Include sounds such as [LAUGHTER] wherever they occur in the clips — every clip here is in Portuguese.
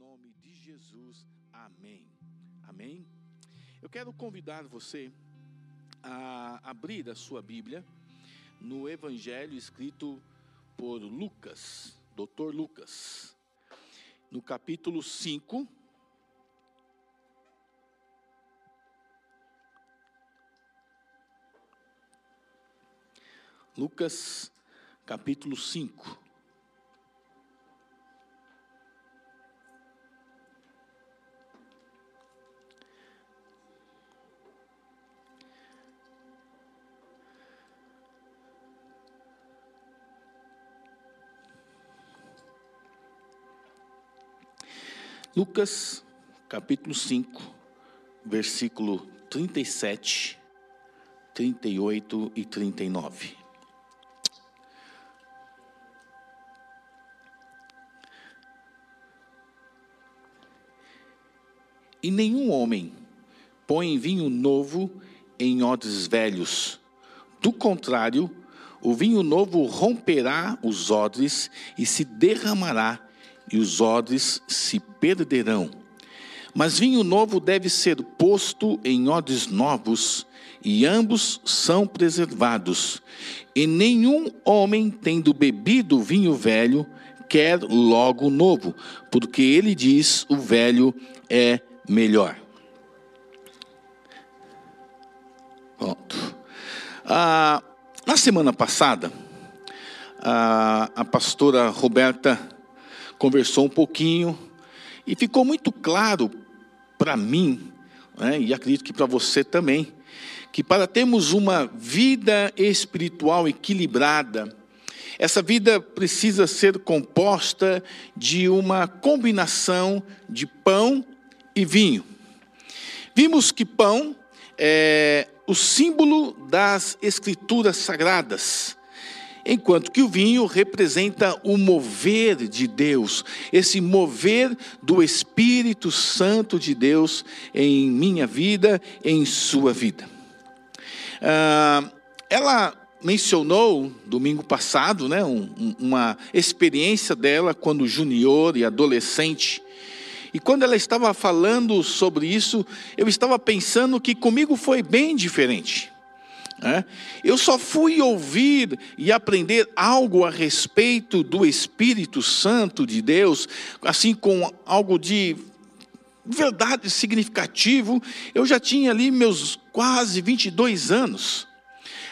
nome de Jesus. Amém. Amém. Eu quero convidar você a abrir a sua Bíblia no Evangelho escrito por Lucas, Dr. Lucas, no capítulo 5. Lucas, capítulo 5. Lucas, capítulo 5, versículo 37, 38 e 39. E nenhum homem põe vinho novo em odres velhos. Do contrário, o vinho novo romperá os odres e se derramará e os odres se perderão. Mas vinho novo deve ser posto em odres novos, e ambos são preservados. E nenhum homem, tendo bebido vinho velho, quer logo novo, porque ele diz: o velho é melhor. Pronto. Ah, na semana passada, a, a pastora Roberta conversou um pouquinho e ficou muito claro para mim, né, e acredito que para você também, que para termos uma vida espiritual equilibrada, essa vida precisa ser composta de uma combinação de pão e vinho. Vimos que pão é o símbolo das escrituras sagradas enquanto que o vinho representa o mover de Deus, esse mover do Espírito Santo de Deus em minha vida, em sua vida. Ah, ela mencionou domingo passado, né, um, uma experiência dela quando junior e adolescente. E quando ela estava falando sobre isso, eu estava pensando que comigo foi bem diferente. É? Eu só fui ouvir e aprender algo a respeito do Espírito Santo de Deus, assim com algo de verdade significativo. Eu já tinha ali meus quase 22 anos.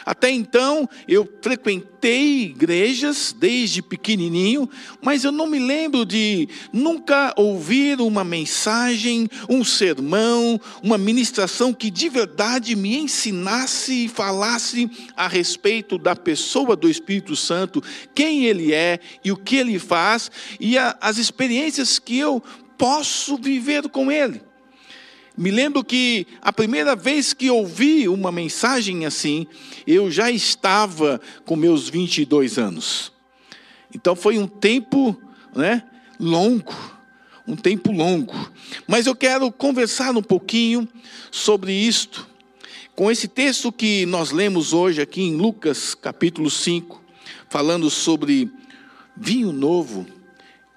Até então, eu frequentei igrejas desde pequenininho, mas eu não me lembro de nunca ouvir uma mensagem, um sermão, uma ministração que de verdade me ensinasse e falasse a respeito da pessoa do Espírito Santo, quem ele é e o que ele faz e a, as experiências que eu posso viver com ele. Me lembro que a primeira vez que ouvi uma mensagem assim, eu já estava com meus 22 anos. Então foi um tempo, né, longo, um tempo longo. Mas eu quero conversar um pouquinho sobre isto, com esse texto que nós lemos hoje aqui em Lucas, capítulo 5, falando sobre vinho novo,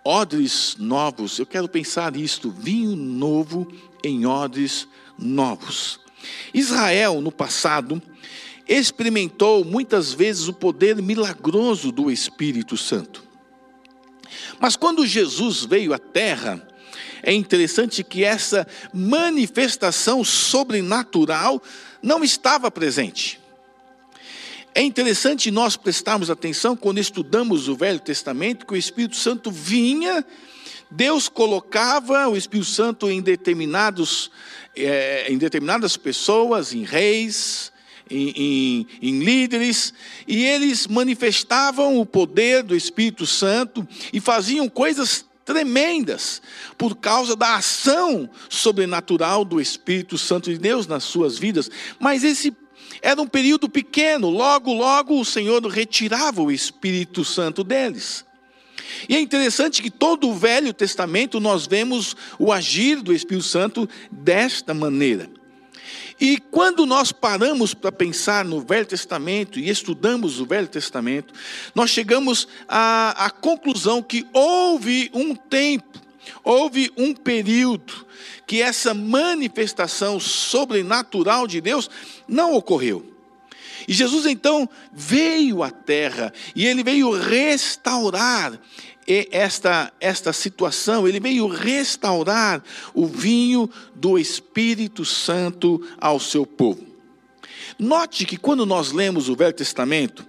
odres novos. Eu quero pensar isto, vinho novo em odres novos. Israel, no passado, experimentou muitas vezes o poder milagroso do Espírito Santo. Mas quando Jesus veio à terra, é interessante que essa manifestação sobrenatural não estava presente. É interessante nós prestarmos atenção quando estudamos o Velho Testamento que o Espírito Santo vinha Deus colocava o Espírito Santo em, determinados, é, em determinadas pessoas, em reis, em, em, em, líderes, e eles manifestavam o poder do Espírito Santo e faziam coisas tremendas por causa da ação sobrenatural do Espírito Santo de Deus nas suas vidas. Mas esse era um período pequeno, logo, logo o Senhor retirava o Espírito Santo deles. E é interessante que todo o Velho Testamento nós vemos o agir do Espírito Santo desta maneira. E quando nós paramos para pensar no Velho Testamento e estudamos o Velho Testamento, nós chegamos à, à conclusão que houve um tempo houve um período que essa manifestação sobrenatural de Deus não ocorreu. E Jesus então veio à terra e ele veio restaurar esta, esta situação, ele veio restaurar o vinho do Espírito Santo ao seu povo. Note que quando nós lemos o Velho Testamento,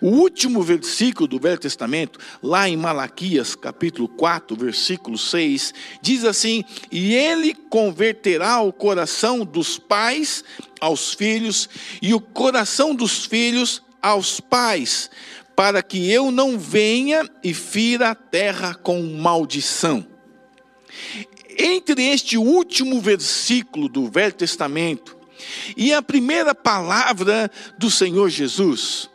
o último versículo do Velho Testamento, lá em Malaquias, capítulo 4, versículo 6, diz assim: E ele converterá o coração dos pais aos filhos, e o coração dos filhos aos pais, para que eu não venha e fira a terra com maldição. Entre este último versículo do Velho Testamento e a primeira palavra do Senhor Jesus,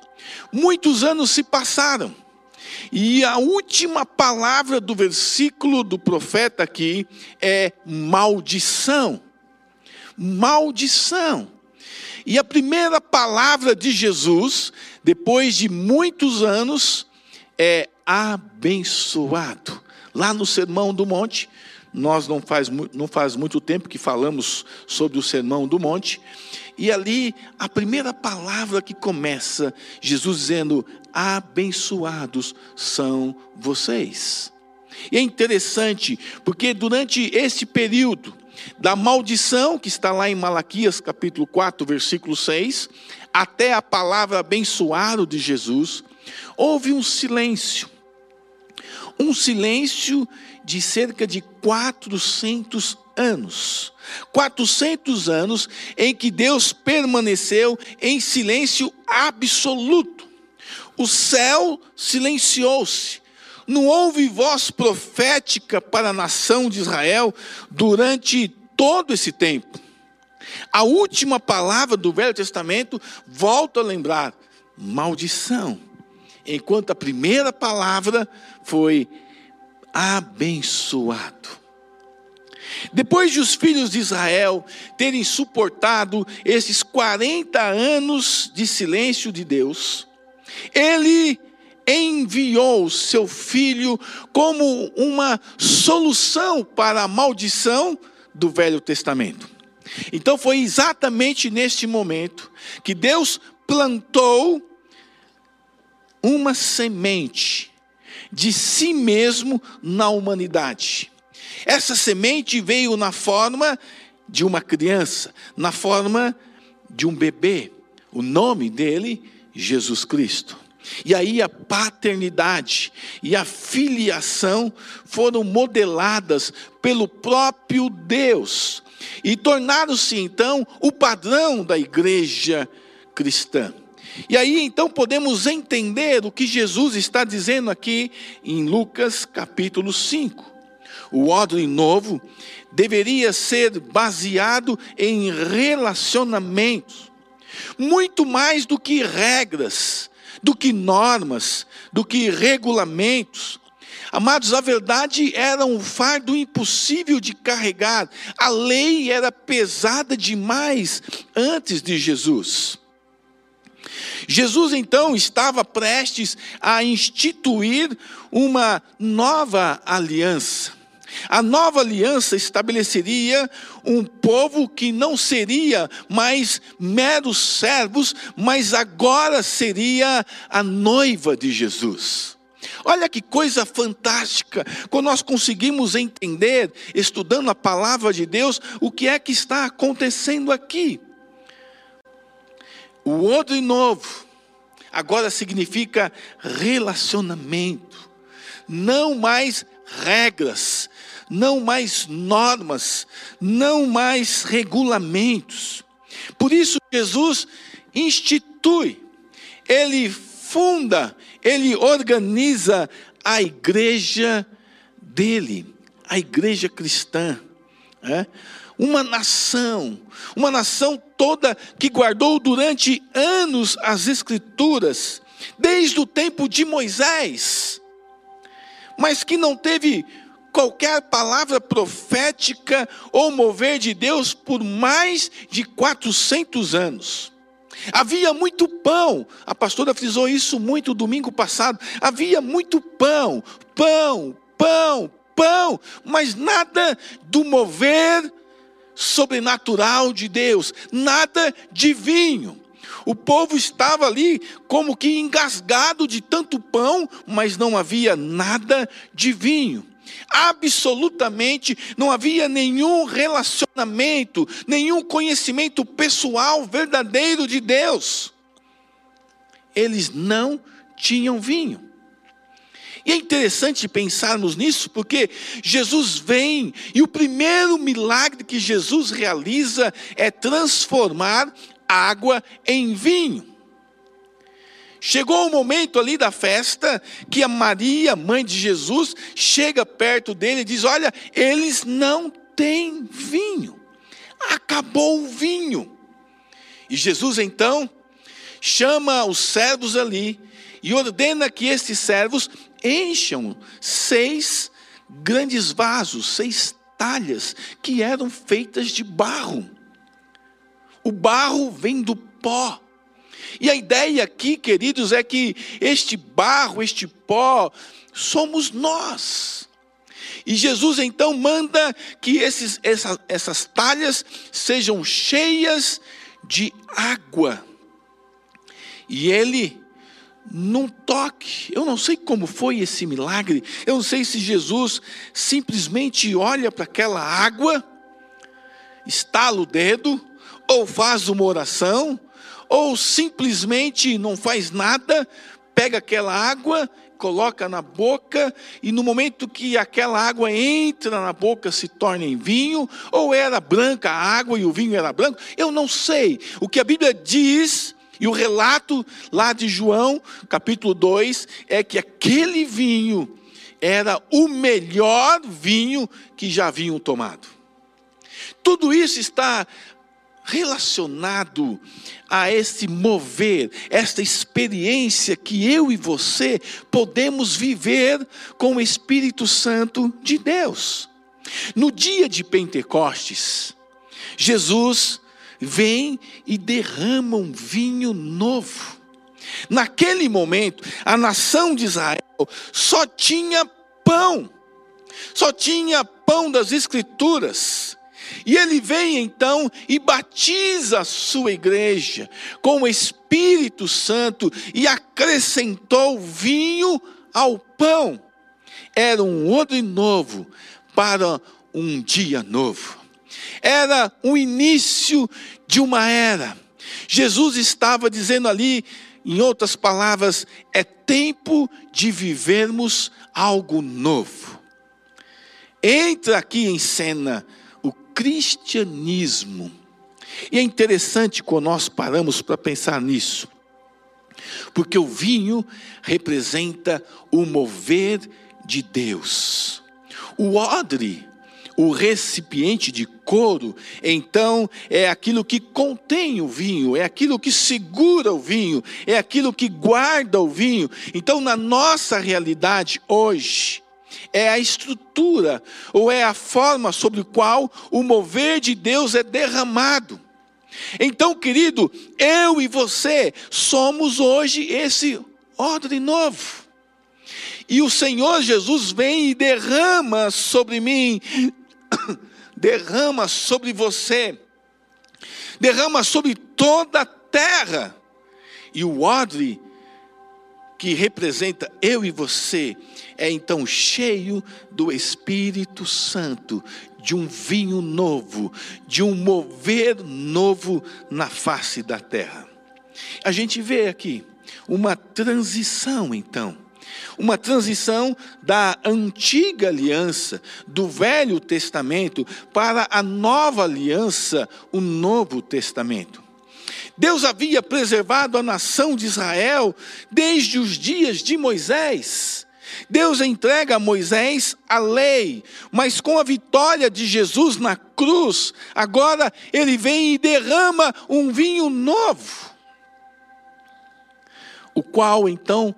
Muitos anos se passaram. E a última palavra do versículo do profeta aqui é maldição. Maldição. E a primeira palavra de Jesus, depois de muitos anos, é abençoado. Lá no Sermão do Monte, nós não faz, não faz muito tempo que falamos sobre o Sermão do Monte, e ali, a primeira palavra que começa, Jesus dizendo: Abençoados são vocês. E é interessante, porque durante esse período da maldição, que está lá em Malaquias capítulo 4, versículo 6, até a palavra abençoado de Jesus, houve um silêncio. Um silêncio de cerca de 400 anos. 400 anos em que Deus permaneceu em silêncio absoluto. O céu silenciou-se. Não houve voz profética para a nação de Israel durante todo esse tempo. A última palavra do Velho Testamento, volto a lembrar, maldição. Enquanto a primeira palavra foi abençoado. Depois de os filhos de Israel terem suportado esses 40 anos de silêncio de Deus, ele enviou seu filho como uma solução para a maldição do Velho Testamento. Então foi exatamente neste momento que Deus plantou uma semente de si mesmo na humanidade. Essa semente veio na forma de uma criança, na forma de um bebê. O nome dele, Jesus Cristo. E aí a paternidade e a filiação foram modeladas pelo próprio Deus e tornaram-se então o padrão da igreja cristã. E aí então podemos entender o que Jesus está dizendo aqui em Lucas capítulo 5 o ordem novo deveria ser baseado em relacionamentos, muito mais do que regras, do que normas, do que regulamentos. Amados, a verdade era um fardo impossível de carregar, a lei era pesada demais antes de Jesus. Jesus então estava prestes a instituir uma nova aliança. A nova aliança estabeleceria um povo que não seria mais meros servos, mas agora seria a noiva de Jesus. Olha que coisa fantástica, quando nós conseguimos entender, estudando a palavra de Deus, o que é que está acontecendo aqui. O outro novo agora significa relacionamento, não mais regras, não mais normas, não mais regulamentos. Por isso, Jesus institui, ele funda, ele organiza a igreja dele, a igreja cristã. É? Uma nação, uma nação toda que guardou durante anos as Escrituras, desde o tempo de Moisés, mas que não teve qualquer palavra profética ou mover de Deus por mais de 400 anos. Havia muito pão, a pastora frisou isso muito domingo passado. Havia muito pão, pão, pão, pão, mas nada do mover sobrenatural de Deus, nada de vinho. O povo estava ali como que engasgado de tanto pão, mas não havia nada de vinho. Absolutamente não havia nenhum relacionamento, nenhum conhecimento pessoal verdadeiro de Deus. Eles não tinham vinho. E é interessante pensarmos nisso, porque Jesus vem e o primeiro milagre que Jesus realiza é transformar água em vinho. Chegou o momento ali da festa que a Maria, mãe de Jesus, chega perto dele e diz: Olha, eles não têm vinho, acabou o vinho. E Jesus então chama os servos ali e ordena que esses servos encham seis grandes vasos, seis talhas que eram feitas de barro. O barro vem do pó. E a ideia aqui, queridos, é que este barro, este pó, somos nós. E Jesus então manda que esses, essa, essas talhas sejam cheias de água. E ele num toque. Eu não sei como foi esse milagre. Eu não sei se Jesus simplesmente olha para aquela água, estala o dedo, ou faz uma oração, ou simplesmente não faz nada, pega aquela água, coloca na boca, e no momento que aquela água entra na boca se torna em vinho, ou era branca a água e o vinho era branco, eu não sei. O que a Bíblia diz e o relato lá de João, capítulo 2, é que aquele vinho era o melhor vinho que já haviam tomado. Tudo isso está relacionado a esse mover, esta experiência que eu e você podemos viver com o Espírito Santo de Deus. No dia de Pentecostes, Jesus vem e derrama um vinho novo. Naquele momento, a nação de Israel só tinha pão, só tinha pão das Escrituras. E ele vem então e batiza a sua igreja com o Espírito Santo e acrescentou vinho ao pão. Era um odre novo para um dia novo era o início de uma era. Jesus estava dizendo ali, em outras palavras, é tempo de vivermos algo novo. Entra aqui em cena cristianismo. E é interessante quando nós paramos para pensar nisso, porque o vinho representa o mover de Deus. O odre o recipiente de couro, então é aquilo que contém o vinho, é aquilo que segura o vinho, é aquilo que guarda o vinho. Então, na nossa realidade hoje, é a estrutura ou é a forma sobre qual o mover de Deus é derramado. Então, querido, eu e você somos hoje esse ordem novo. E o Senhor Jesus vem e derrama sobre mim [COUGHS] derrama sobre você, derrama sobre toda a terra. E o odre que representa eu e você é então cheio do Espírito Santo, de um vinho novo, de um mover novo na face da terra. A gente vê aqui uma transição então uma transição da antiga aliança, do Velho Testamento, para a nova aliança, o Novo Testamento. Deus havia preservado a nação de Israel desde os dias de Moisés. Deus entrega a Moisés a lei, mas com a vitória de Jesus na cruz, agora ele vem e derrama um vinho novo, o qual então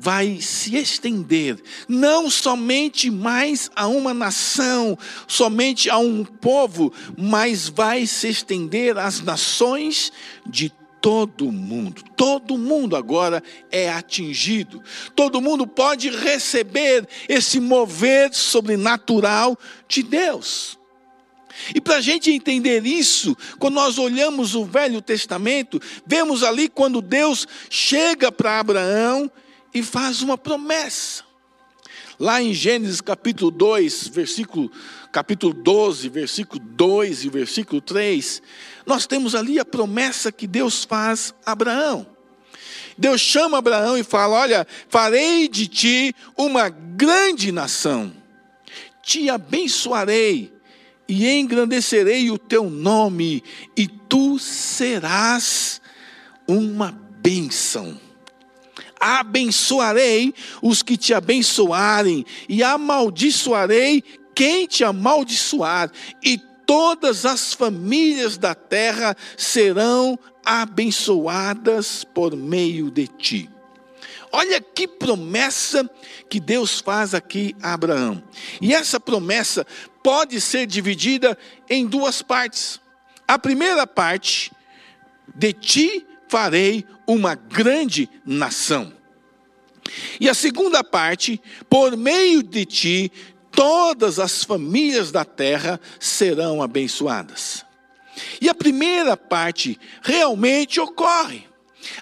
vai se estender, não somente mais a uma nação, somente a um povo, mas vai se estender às nações de todo mundo, todo mundo agora é atingido, todo mundo pode receber esse mover sobrenatural de Deus. E para a gente entender isso, quando nós olhamos o Velho Testamento, vemos ali quando Deus chega para Abraão e faz uma promessa. Lá em Gênesis capítulo 2, versículo, capítulo 12, versículo 2 e versículo 3, nós temos ali a promessa que Deus faz a Abraão. Deus chama Abraão e fala: Olha, farei de ti uma grande nação, te abençoarei e engrandecerei o teu nome, e tu serás uma bênção abençoarei os que te abençoarem, e amaldiçoarei quem te amaldiçoar, e todas as famílias da terra serão abençoadas por meio de ti. Olha que promessa que Deus faz aqui a Abraão. E essa promessa pode ser dividida em duas partes. A primeira parte, de ti farei uma grande nação. E a segunda parte, por meio de ti, todas as famílias da terra serão abençoadas. E a primeira parte realmente ocorre.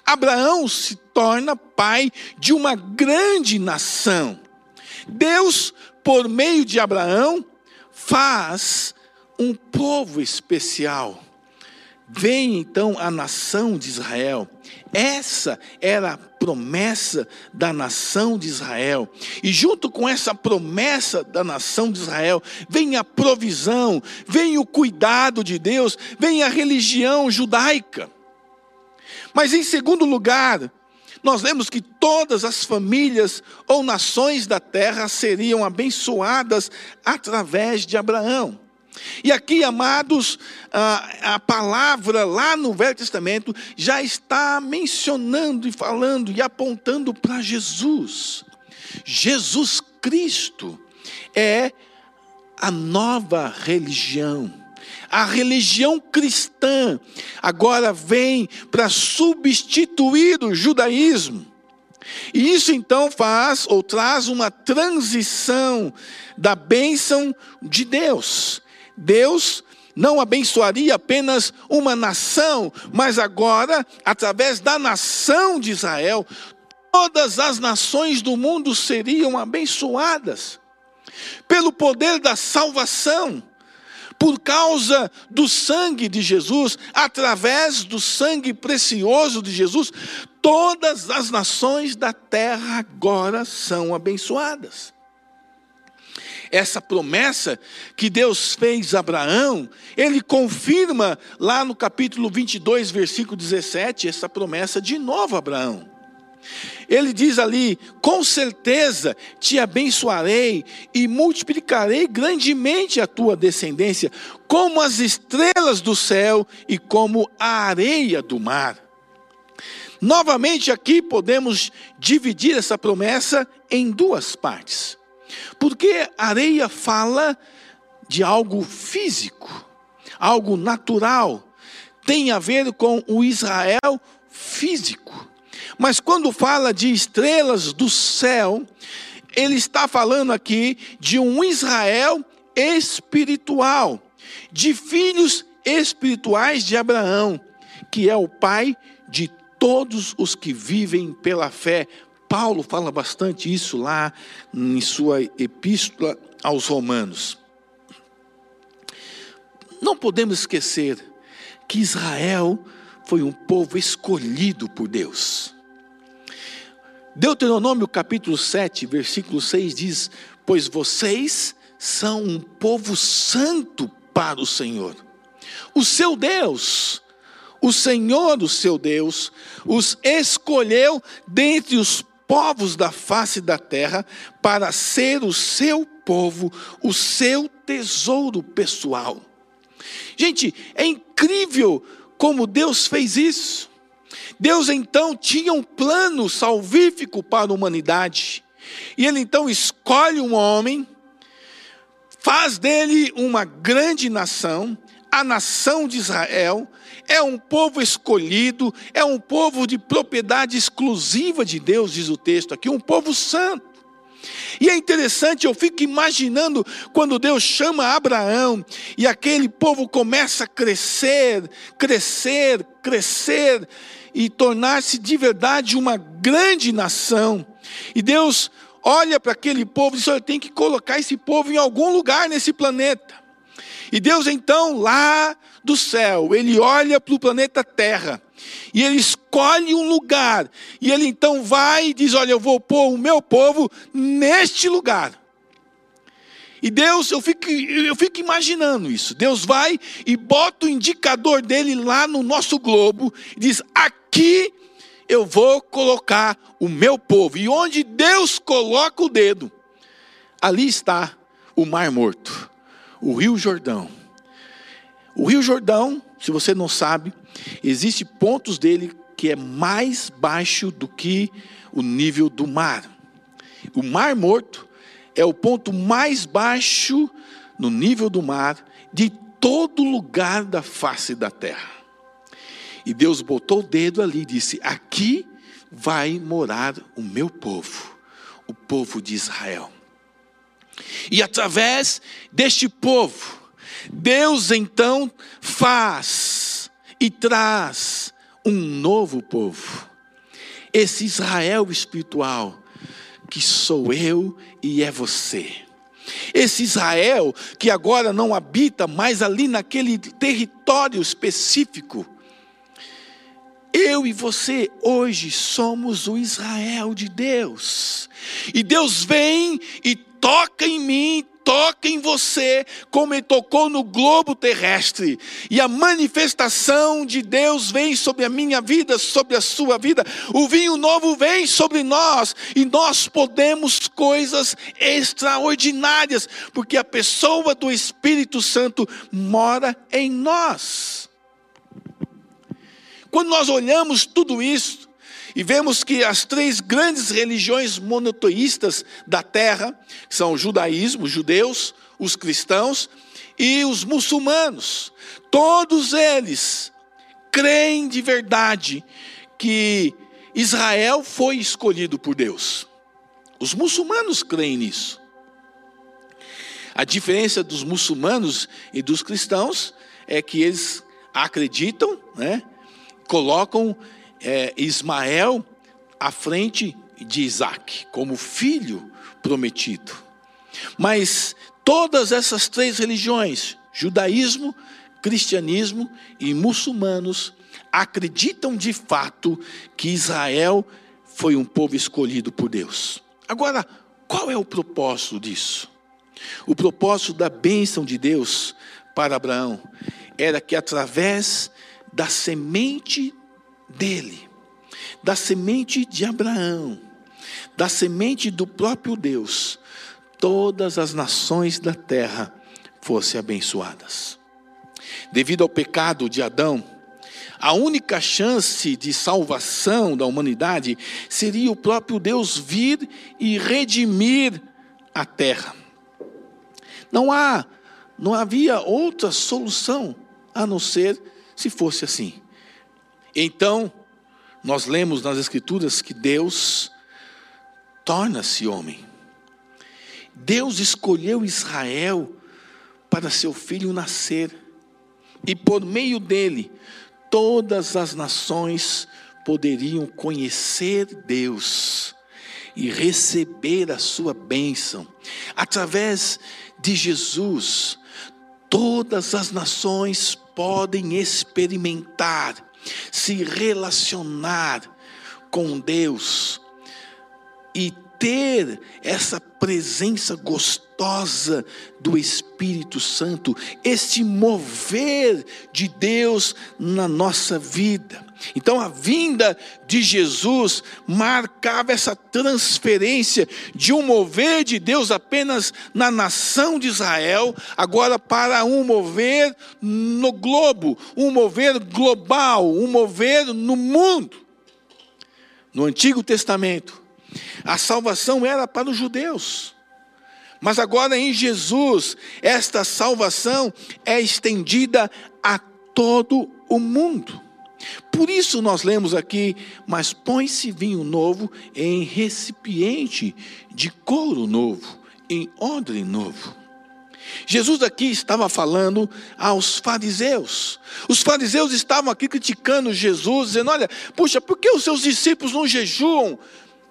Abraão se torna pai de uma grande nação. Deus, por meio de Abraão, faz um povo especial. Vem então a nação de Israel. Essa era a promessa da nação de Israel. E junto com essa promessa da nação de Israel, vem a provisão, vem o cuidado de Deus, vem a religião judaica. Mas em segundo lugar, nós lemos que todas as famílias ou nações da terra seriam abençoadas através de Abraão. E aqui, amados, a, a, palavra lá no Velho Testamento já está mencionando e falando e apontando para Jesus. Jesus Cristo é a nova religião. A religião cristã agora vem para substituir o judaísmo. E isso então faz ou traz uma transição da bênção de Deus Deus não abençoaria apenas uma nação, mas agora, através da nação de Israel, todas as nações do mundo seriam abençoadas, pelo poder da salvação, por causa do sangue de Jesus, através do sangue precioso de Jesus, todas as nações da terra agora são abençoadas essa promessa que Deus fez a Abraão, ele confirma lá no capítulo 22, versículo 17, essa promessa de novo a Abraão. Ele diz ali: Com certeza te abençoarei e multiplicarei grandemente a tua descendência, como as estrelas do céu e como a areia do mar. Novamente, aqui podemos dividir essa promessa em duas partes. Porque areia fala de algo físico, algo natural, tem a ver com o Israel físico. Mas quando fala de estrelas do céu, ele está falando aqui de um Israel espiritual, de filhos espirituais de Abraão, que é o pai de todos os que vivem pela fé, Paulo fala bastante isso lá em sua epístola aos Romanos. Não podemos esquecer que Israel foi um povo escolhido por Deus. Deuteronômio capítulo 7, versículo 6 diz: Pois vocês são um povo santo para o Senhor, o seu Deus. O Senhor, o seu Deus, os escolheu dentre os povos da face da terra para ser o seu povo, o seu tesouro pessoal. Gente, é incrível como Deus fez isso. Deus então tinha um plano salvífico para a humanidade. E ele então escolhe um homem, faz dele uma grande nação, a nação de Israel é um povo escolhido, é um povo de propriedade exclusiva de Deus, diz o texto aqui, um povo santo. E é interessante, eu fico imaginando quando Deus chama Abraão e aquele povo começa a crescer, crescer, crescer e tornar-se de verdade uma grande nação. E Deus olha para aquele povo e diz: Eu tenho que colocar esse povo em algum lugar nesse planeta. E Deus então, lá do céu, ele olha para o planeta Terra e ele escolhe um lugar, e ele então vai e diz: Olha, eu vou pôr o meu povo neste lugar. E Deus, eu fico, eu fico imaginando isso. Deus vai e bota o indicador dele lá no nosso globo, e diz: Aqui eu vou colocar o meu povo. E onde Deus coloca o dedo, ali está o Mar Morto o Rio Jordão. O Rio Jordão, se você não sabe, existe pontos dele que é mais baixo do que o nível do mar. O Mar Morto é o ponto mais baixo no nível do mar de todo lugar da face da terra. E Deus botou o dedo ali e disse: Aqui vai morar o meu povo, o povo de Israel. E através deste povo, Deus então faz e traz um novo povo. Esse Israel espiritual, que sou eu e é você. Esse Israel que agora não habita mais ali naquele território específico. Eu e você hoje somos o Israel de Deus. E Deus vem e toca em mim, toca em você, como ele tocou no globo terrestre. E a manifestação de Deus vem sobre a minha vida, sobre a sua vida. O vinho novo vem sobre nós e nós podemos coisas extraordinárias, porque a pessoa do Espírito Santo mora em nós. Quando nós olhamos tudo isso, e vemos que as três grandes religiões monoteístas da terra são o judaísmo, os judeus, os cristãos e os muçulmanos. Todos eles creem de verdade que Israel foi escolhido por Deus. Os muçulmanos creem nisso. A diferença dos muçulmanos e dos cristãos é que eles acreditam, né, colocam é, Ismael à frente de Isaac, como filho prometido. Mas todas essas três religiões, judaísmo, cristianismo e muçulmanos, acreditam de fato que Israel foi um povo escolhido por Deus. Agora, qual é o propósito disso? O propósito da bênção de Deus para Abraão era que através da semente dele, da semente de Abraão, da semente do próprio Deus, todas as nações da terra fossem abençoadas. Devido ao pecado de Adão, a única chance de salvação da humanidade seria o próprio Deus vir e redimir a terra. Não há, não havia outra solução a não ser se fosse assim. Então, nós lemos nas Escrituras que Deus torna-se homem. Deus escolheu Israel para seu filho nascer, e por meio dele, todas as nações poderiam conhecer Deus e receber a sua bênção. Através de Jesus, todas as nações podem experimentar se relacionar com Deus e ter essa presença gostosa do Espírito Santo, este mover de Deus na nossa vida. Então a vinda de Jesus marcava essa transferência de um mover de Deus apenas na nação de Israel, agora para um mover no globo, um mover global, um mover no mundo. No Antigo Testamento, a salvação era para os judeus, Mas agora em Jesus, esta salvação é estendida a todo o mundo. Por isso nós lemos aqui: Mas põe-se vinho novo em recipiente de couro novo, em odre novo. Jesus aqui estava falando aos fariseus. Os fariseus estavam aqui criticando Jesus, dizendo: Olha, puxa, por que os seus discípulos não jejuam?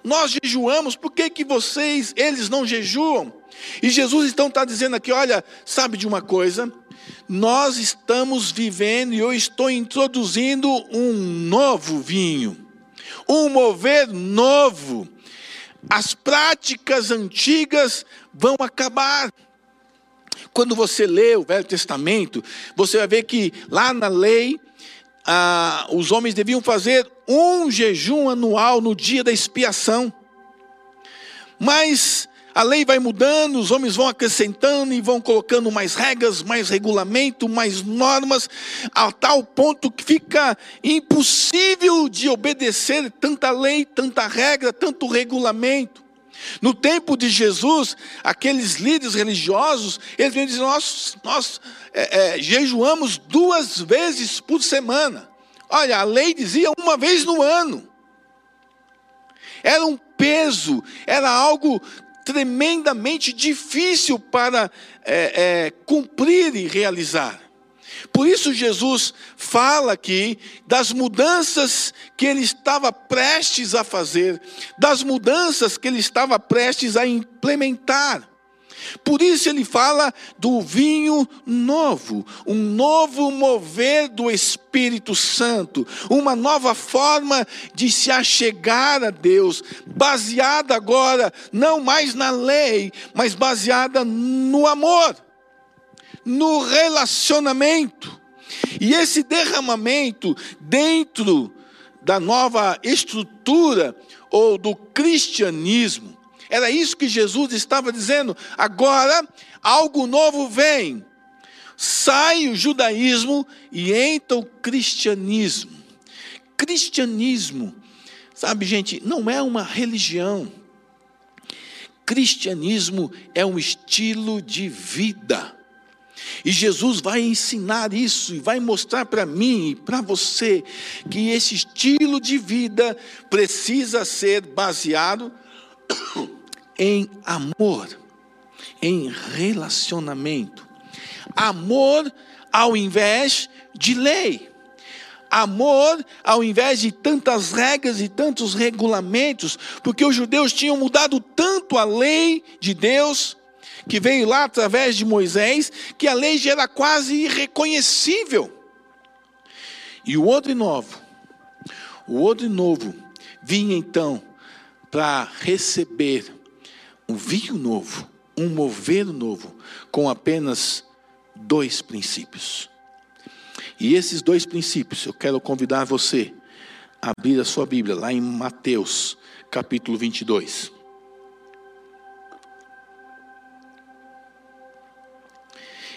Nós jejuamos, por que, que vocês, eles não jejuam? E Jesus então está dizendo aqui: Olha, sabe de uma coisa? Nós estamos vivendo e eu estou introduzindo um novo vinho, um mover novo. As práticas antigas vão acabar. Quando você lê o Velho Testamento, você vai ver que lá na lei, ah, os homens deviam fazer um jejum anual no dia da expiação. Mas a lei vai mudando, os homens vão acrescentando e vão colocando mais regras, mais regulamento, mais normas, a tal ponto que fica impossível de obedecer tanta lei, tanta regra, tanto regulamento. No tempo de Jesus, aqueles líderes religiosos, eles vêm dizer: nós, nós é, é, jejuamos duas vezes por semana. Olha, a lei dizia uma vez no ano. Era um peso, era algo tremendamente difícil para é, é, cumprir e realizar. Por isso, Jesus fala aqui das mudanças que ele estava prestes a fazer, das mudanças que ele estava prestes a implementar. Por isso ele fala do vinho novo, um novo mover do Espírito Santo, uma nova forma de se achegar a Deus, baseada agora não mais na lei, mas baseada no amor, no relacionamento. E esse derramamento dentro da nova estrutura ou do cristianismo era isso que Jesus estava dizendo. Agora, algo novo vem. Sai o judaísmo e entra o cristianismo. Cristianismo, sabe, gente, não é uma religião. Cristianismo é um estilo de vida. E Jesus vai ensinar isso e vai mostrar para mim e para você que esse estilo de vida precisa ser baseado em amor, em relacionamento. Amor ao invés de lei. Amor ao invés de tantas regras e tantos regulamentos, porque os judeus tinham mudado tanto a lei de Deus, que veio lá através de Moisés, que a lei já era quase irreconhecível. E o outro novo, o outro novo, vinha então para receber um vinho novo, um mover novo, com apenas dois princípios. E esses dois princípios, eu quero convidar você a abrir a sua Bíblia lá em Mateus, capítulo 22.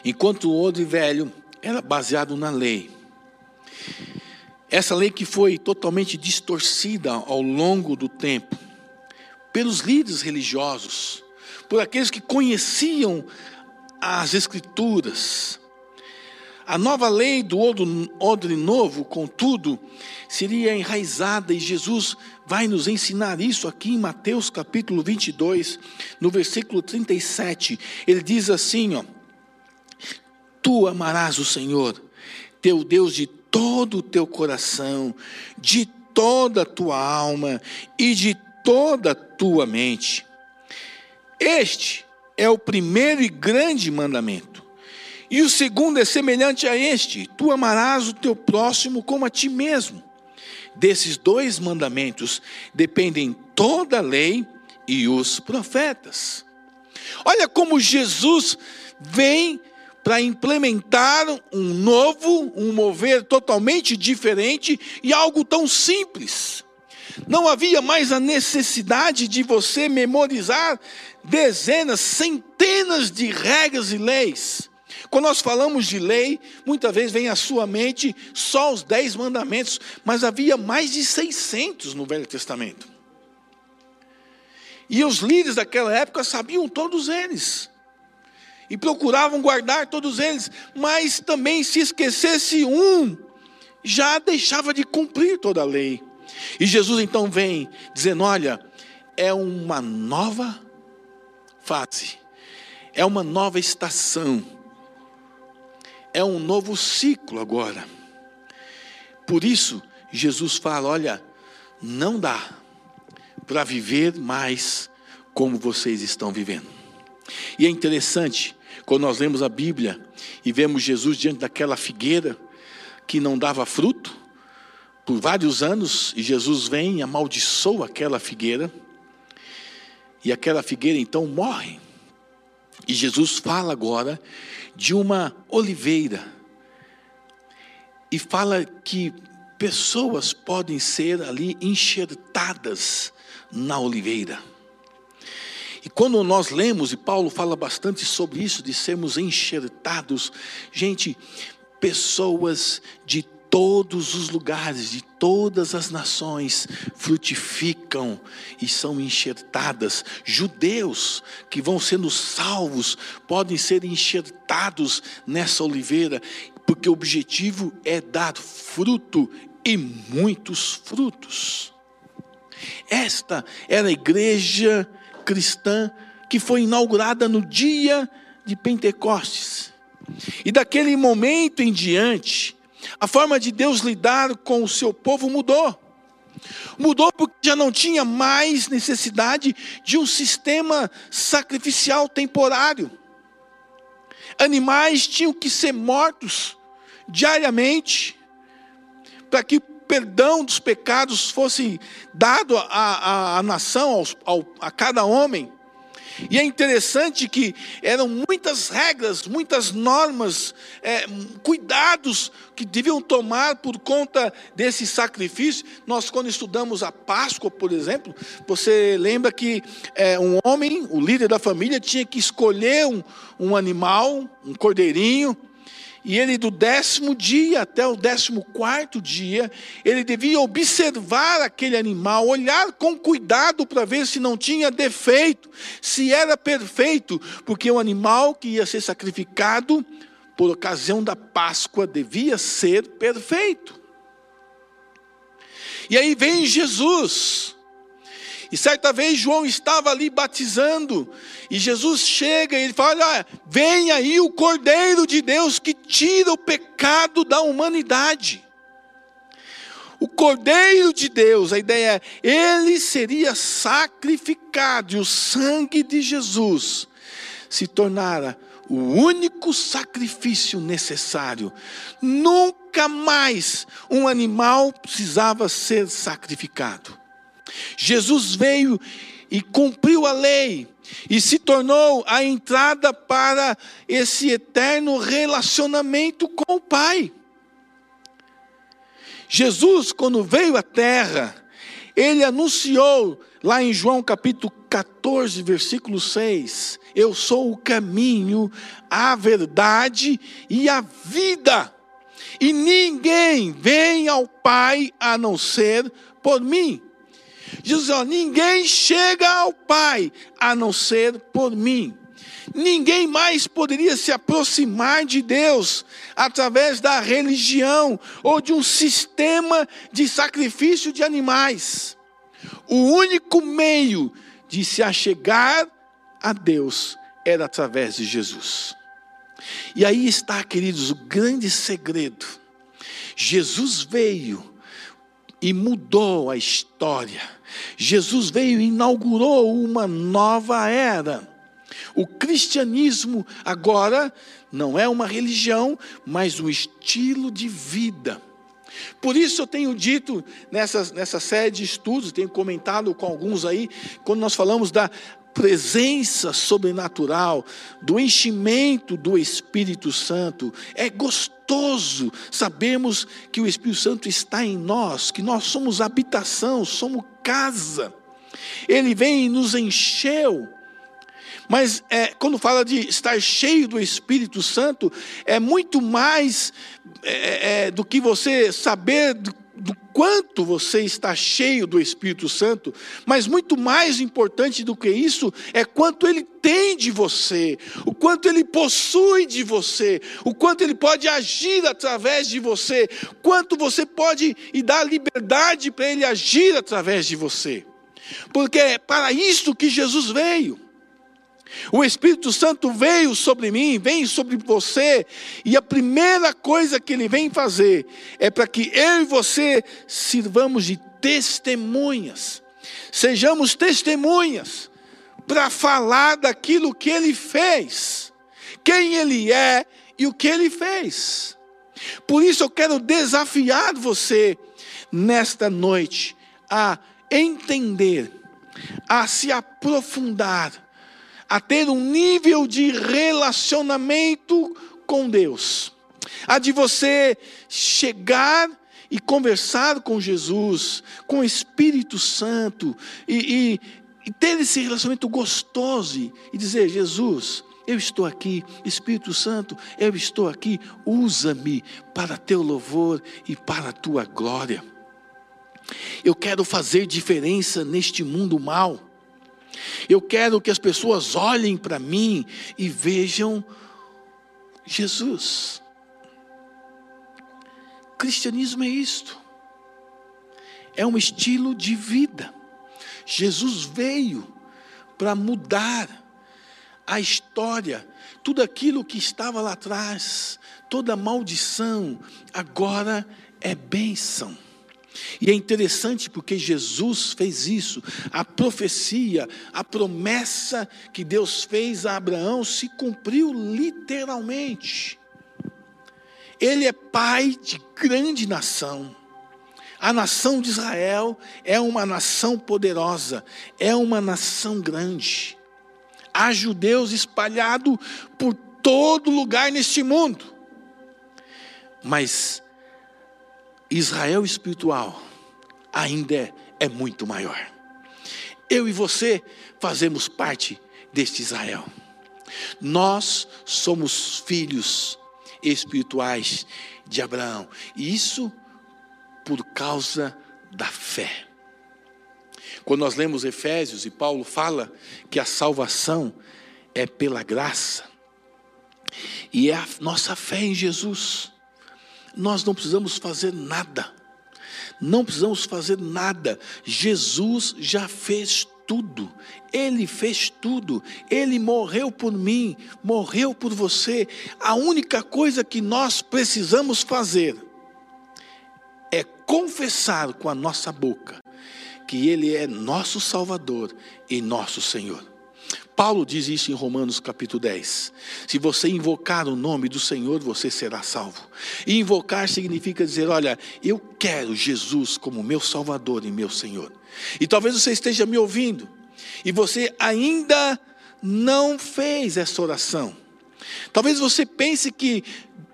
Enquanto o odre velho era baseado na lei, essa lei que foi totalmente distorcida ao longo do tempo, pelos líderes religiosos, por aqueles que conheciam as Escrituras. A nova lei do odre novo, contudo, seria enraizada, e Jesus vai nos ensinar isso aqui em Mateus capítulo 22, no versículo 37. Ele diz assim: ó, Tu amarás o Senhor, teu Deus, de todo o teu coração, de toda a tua alma e de toda a tua mente. Este é o primeiro e grande mandamento. E o segundo é semelhante a este: tu amarás o teu próximo como a ti mesmo. Desses dois mandamentos dependem toda a lei e os profetas. Olha como Jesus vem para implementar um novo, um mover totalmente diferente e algo tão simples. Não havia mais a necessidade de você memorizar dezenas, centenas de regras e leis. Quando nós falamos de lei, muitas vezes vem à sua mente só os dez mandamentos, mas havia mais de 600 no Velho Testamento. E os líderes daquela época sabiam todos eles. E procuravam guardar todos eles. Mas também, se esquecesse um, já deixava de cumprir toda a lei. E Jesus então vem dizendo: Olha, é uma nova fase, é uma nova estação, é um novo ciclo agora. Por isso, Jesus fala: Olha, não dá para viver mais como vocês estão vivendo. E é interessante, quando nós lemos a Bíblia e vemos Jesus diante daquela figueira que não dava fruto por vários anos, e Jesus vem e amaldiçoa aquela figueira, e aquela figueira então morre. E Jesus fala agora de uma oliveira, e fala que pessoas podem ser ali enxertadas na oliveira. E quando nós lemos, e Paulo fala bastante sobre isso, de sermos enxertados, gente, pessoas de todos os lugares, de todas as nações, frutificam e são enxertadas. Judeus que vão sendo salvos podem ser enxertados nessa oliveira, porque o objetivo é dar fruto e muitos frutos. Esta era a igreja cristã que foi inaugurada no dia de Pentecostes. E daquele momento em diante, a forma de Deus lidar com o seu povo mudou. Mudou porque já não tinha mais necessidade de um sistema sacrificial temporário. Animais tinham que ser mortos diariamente para que o perdão dos pecados fosse dado à, nação, aos, ao, a cada homem. E é interessante que eram muitas regras, muitas normas, é, cuidados que deviam tomar por conta desse sacrifício. Nós, quando estudamos a Páscoa, por exemplo, você lembra que é, um homem, o líder da família, tinha que escolher um, um animal, um cordeirinho, e ele, do décimo dia até o décimo quarto dia, ele devia observar aquele animal, olhar com cuidado para ver se não tinha defeito, se era perfeito, porque o animal que ia ser sacrificado por ocasião da Páscoa devia ser perfeito. E aí vem Jesus, e certa vez João estava ali batizando, e Jesus chega e ele fala: Olha, vem aí o Cordeiro de Deus que tira o pecado da humanidade. O Cordeiro de Deus, a ideia é, ele seria sacrificado, e o sangue de Jesus se tornara o único sacrifício necessário. Nunca mais um animal precisava ser sacrificado. Jesus veio e cumpriu a lei e se tornou a entrada para esse eterno relacionamento com o Pai. Jesus, quando veio à terra, ele anunciou lá em João capítulo 14, versículo 6: Eu sou o caminho, a verdade e a vida, e ninguém vem ao Pai a não ser por mim. Jesus ó, ninguém chega ao Pai a não ser por mim. Ninguém mais poderia se aproximar de Deus através da religião ou de um sistema de sacrifício de animais. O único meio de se achegar a Deus era através de Jesus. E aí está, queridos, o grande segredo. Jesus veio e mudou a história. Jesus veio e inaugurou uma nova era. O cristianismo agora não é uma religião, mas um estilo de vida. Por isso eu tenho dito nessa, nessa série de estudos, tenho comentado com alguns aí, quando nós falamos da presença sobrenatural, do enchimento do Espírito Santo. É gostoso sabermos que o Espírito Santo está em nós, que nós somos habitação, somos casa. Ele vem e nos encheu. Mas é, quando fala de estar cheio do Espírito Santo, é muito mais é, é, do que você saber quanto você está cheio do Espírito Santo, mas muito mais importante do que isso é quanto ele tem de você, o quanto ele possui de você, o quanto ele pode agir através de você, quanto você pode e dar liberdade para ele agir através de você. Porque é para isso que Jesus veio. O Espírito Santo veio sobre mim, vem sobre você, e a primeira coisa que ele vem fazer é para que eu e você sirvamos de testemunhas, sejamos testemunhas para falar daquilo que ele fez, quem ele é e o que ele fez. Por isso eu quero desafiar você nesta noite a entender, a se aprofundar a ter um nível de relacionamento com Deus, a de você chegar e conversar com Jesus, com o Espírito Santo, e, e, e ter esse relacionamento gostoso e dizer: Jesus, eu estou aqui, Espírito Santo, eu estou aqui, usa-me para teu louvor e para a tua glória. Eu quero fazer diferença neste mundo mal. Eu quero que as pessoas olhem para mim e vejam Jesus. Cristianismo é isto. É um estilo de vida. Jesus veio para mudar a história, tudo aquilo que estava lá atrás, toda maldição, agora é bênção. E é interessante porque Jesus fez isso. A profecia, a promessa que Deus fez a Abraão se cumpriu literalmente. Ele é pai de grande nação. A nação de Israel é uma nação poderosa, é uma nação grande. Há judeus espalhados por todo lugar neste mundo. Mas Israel espiritual ainda é, é muito maior. Eu e você fazemos parte deste Israel. Nós somos filhos espirituais de Abraão. E isso por causa da fé. Quando nós lemos Efésios e Paulo fala que a salvação é pela graça, e é a nossa fé em Jesus. Nós não precisamos fazer nada. Não precisamos fazer nada. Jesus já fez tudo. Ele fez tudo. Ele morreu por mim, morreu por você. A única coisa que nós precisamos fazer é confessar com a nossa boca que Ele é nosso Salvador e nosso Senhor. Paulo diz isso em Romanos capítulo 10. Se você invocar o nome do Senhor, você será salvo. E invocar significa dizer: Olha, eu quero Jesus como meu Salvador e meu Senhor. E talvez você esteja me ouvindo, e você ainda não fez essa oração. Talvez você pense que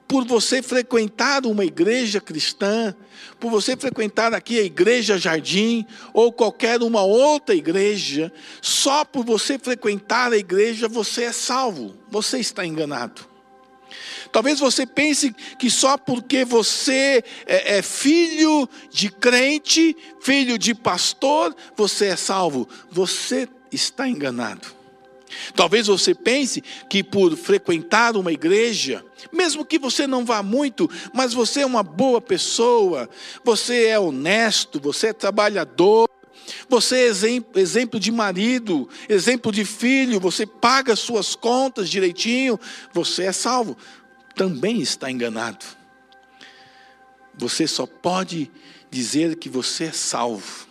por você frequentar uma igreja cristã, por você frequentar aqui a igreja Jardim ou qualquer uma outra igreja, só por você frequentar a igreja você é salvo. Você está enganado. Talvez você pense que só porque você é, é, filho de crente, filho de pastor, você é salvo. Você está enganado. Talvez você pense que por frequentar uma igreja, mesmo que você não vá muito, mas você é uma boa pessoa, você é honesto, você é trabalhador, você é exemplo, de marido, exemplo de filho, você paga suas contas direitinho, você é salvo. Também está enganado. Você só pode dizer que você é salvo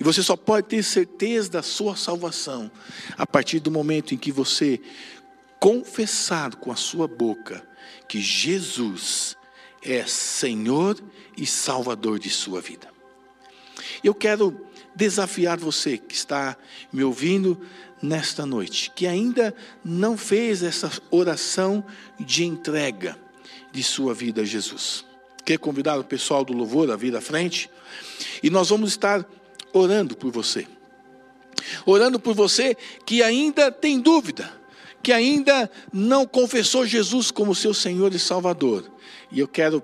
e você só pode ter certeza da sua salvação a partir do momento em que você confessar com a sua boca que Jesus é Senhor e Salvador de sua vida. Eu quero desafiar você que está me ouvindo nesta noite, que ainda não fez essa oração de entrega de sua vida a Jesus. Quer convidar o pessoal do louvor a vir à frente? E nós vamos estar orando por você. Orando por você que ainda tem dúvida, que ainda não confessou Jesus como seu Senhor e Salvador. E eu quero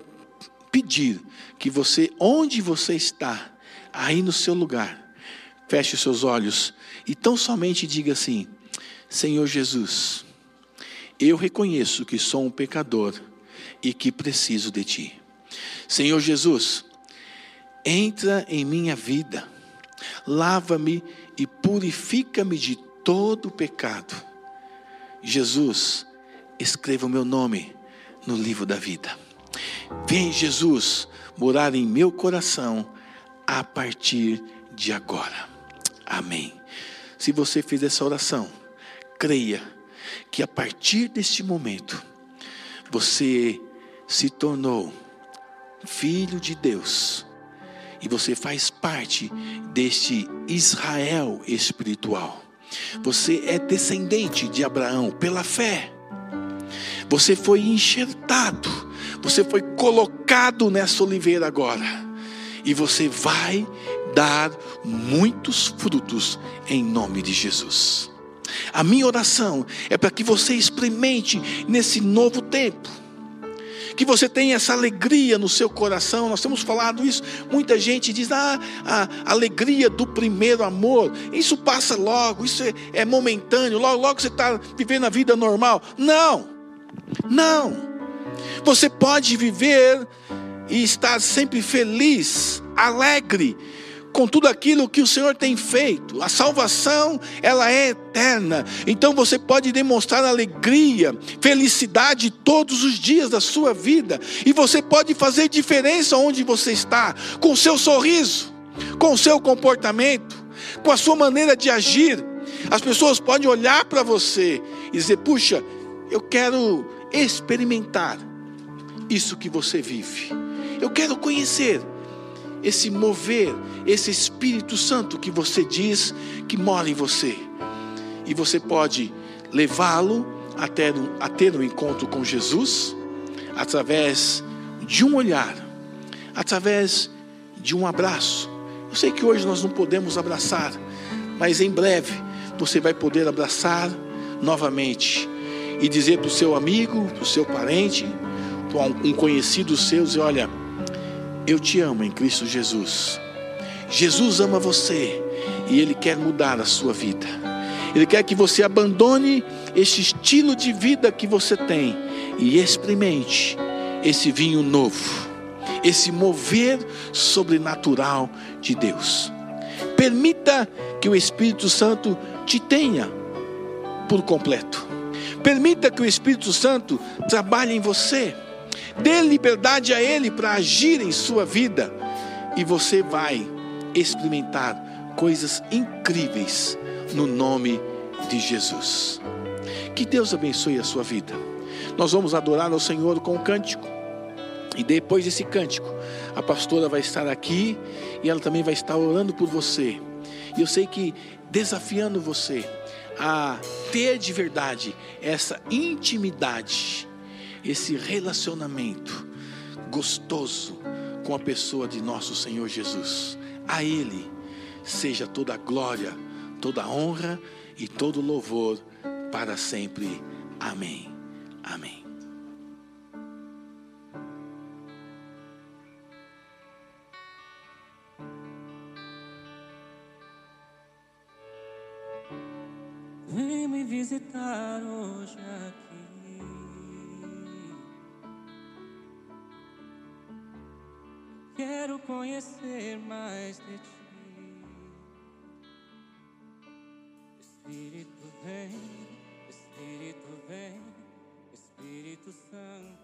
pedir que você, onde você está, aí no seu lugar, feche os seus olhos e tão somente diga assim: Senhor Jesus, eu reconheço que sou um pecador e que preciso de Ti. Senhor Jesus, entra em minha vida, lava-me e purifica-me de todo pecado. Jesus, escreva o meu nome no livro da vida. Vem, Jesus, morar em meu coração a partir de agora. Amém. Se você fez essa oração, creia que a partir deste momento você se tornou filho de Deus e você faz parte deste Israel espiritual. Você é descendente de Abraão pela fé. Você foi enxertado, você foi colocado nessa oliveira agora, e você vai dar muitos frutos em nome de Jesus. A minha oração é para que você experimente nesse novo tempo que você tenha essa alegria no seu coração. Nós temos falado isso. Muita gente diz: ah, a alegria do primeiro amor. Isso passa logo, isso é, é momentâneo. Logo, logo você está vivendo a vida normal. Não, não. Você pode viver e estar sempre feliz, alegre, com tudo aquilo que o Senhor tem feito. A salvação, ela é eterna. Então você pode demonstrar alegria, felicidade todos os dias da sua vida, e você pode fazer diferença onde você está, com seu sorriso, com seu comportamento, com a sua maneira de agir. As pessoas podem olhar para você e dizer: "Puxa, eu quero experimentar isso que você vive. Eu quero conhecer esse mover, esse Espírito Santo que você diz que mora em você. E você pode levá-lo até a ter um encontro com Jesus através de um olhar, através de um abraço. Eu sei que hoje nós não podemos abraçar, mas em breve você vai poder abraçar novamente e dizer para o seu amigo, para o seu parente, para um conhecido seu, dizer, olha, eu te amo em Cristo Jesus. Jesus ama você e Ele quer mudar a sua vida. Ele quer que você abandone este estilo de vida que você tem e experimente esse vinho novo, esse mover sobrenatural de Deus. Permita que o Espírito Santo te tenha por completo. Permita que o Espírito Santo trabalhe em você. Dê liberdade a Ele para agir em sua vida e você vai experimentar coisas incríveis no nome de Jesus. Que Deus abençoe a sua vida. Nós vamos adorar ao Senhor com um cântico. E depois desse cântico, a pastora vai estar aqui e ela também vai estar orando por você. E eu sei que desafiando você a ter de verdade essa intimidade esse relacionamento gostoso com a pessoa de nosso Senhor Jesus. A Ele seja toda a glória, toda a honra e todo louvor para sempre. Amém. Amém. Vem me visitar hoje aqui. Quero conhecer mais de ti. Espírito vem, Espírito vem, Espírito Santo.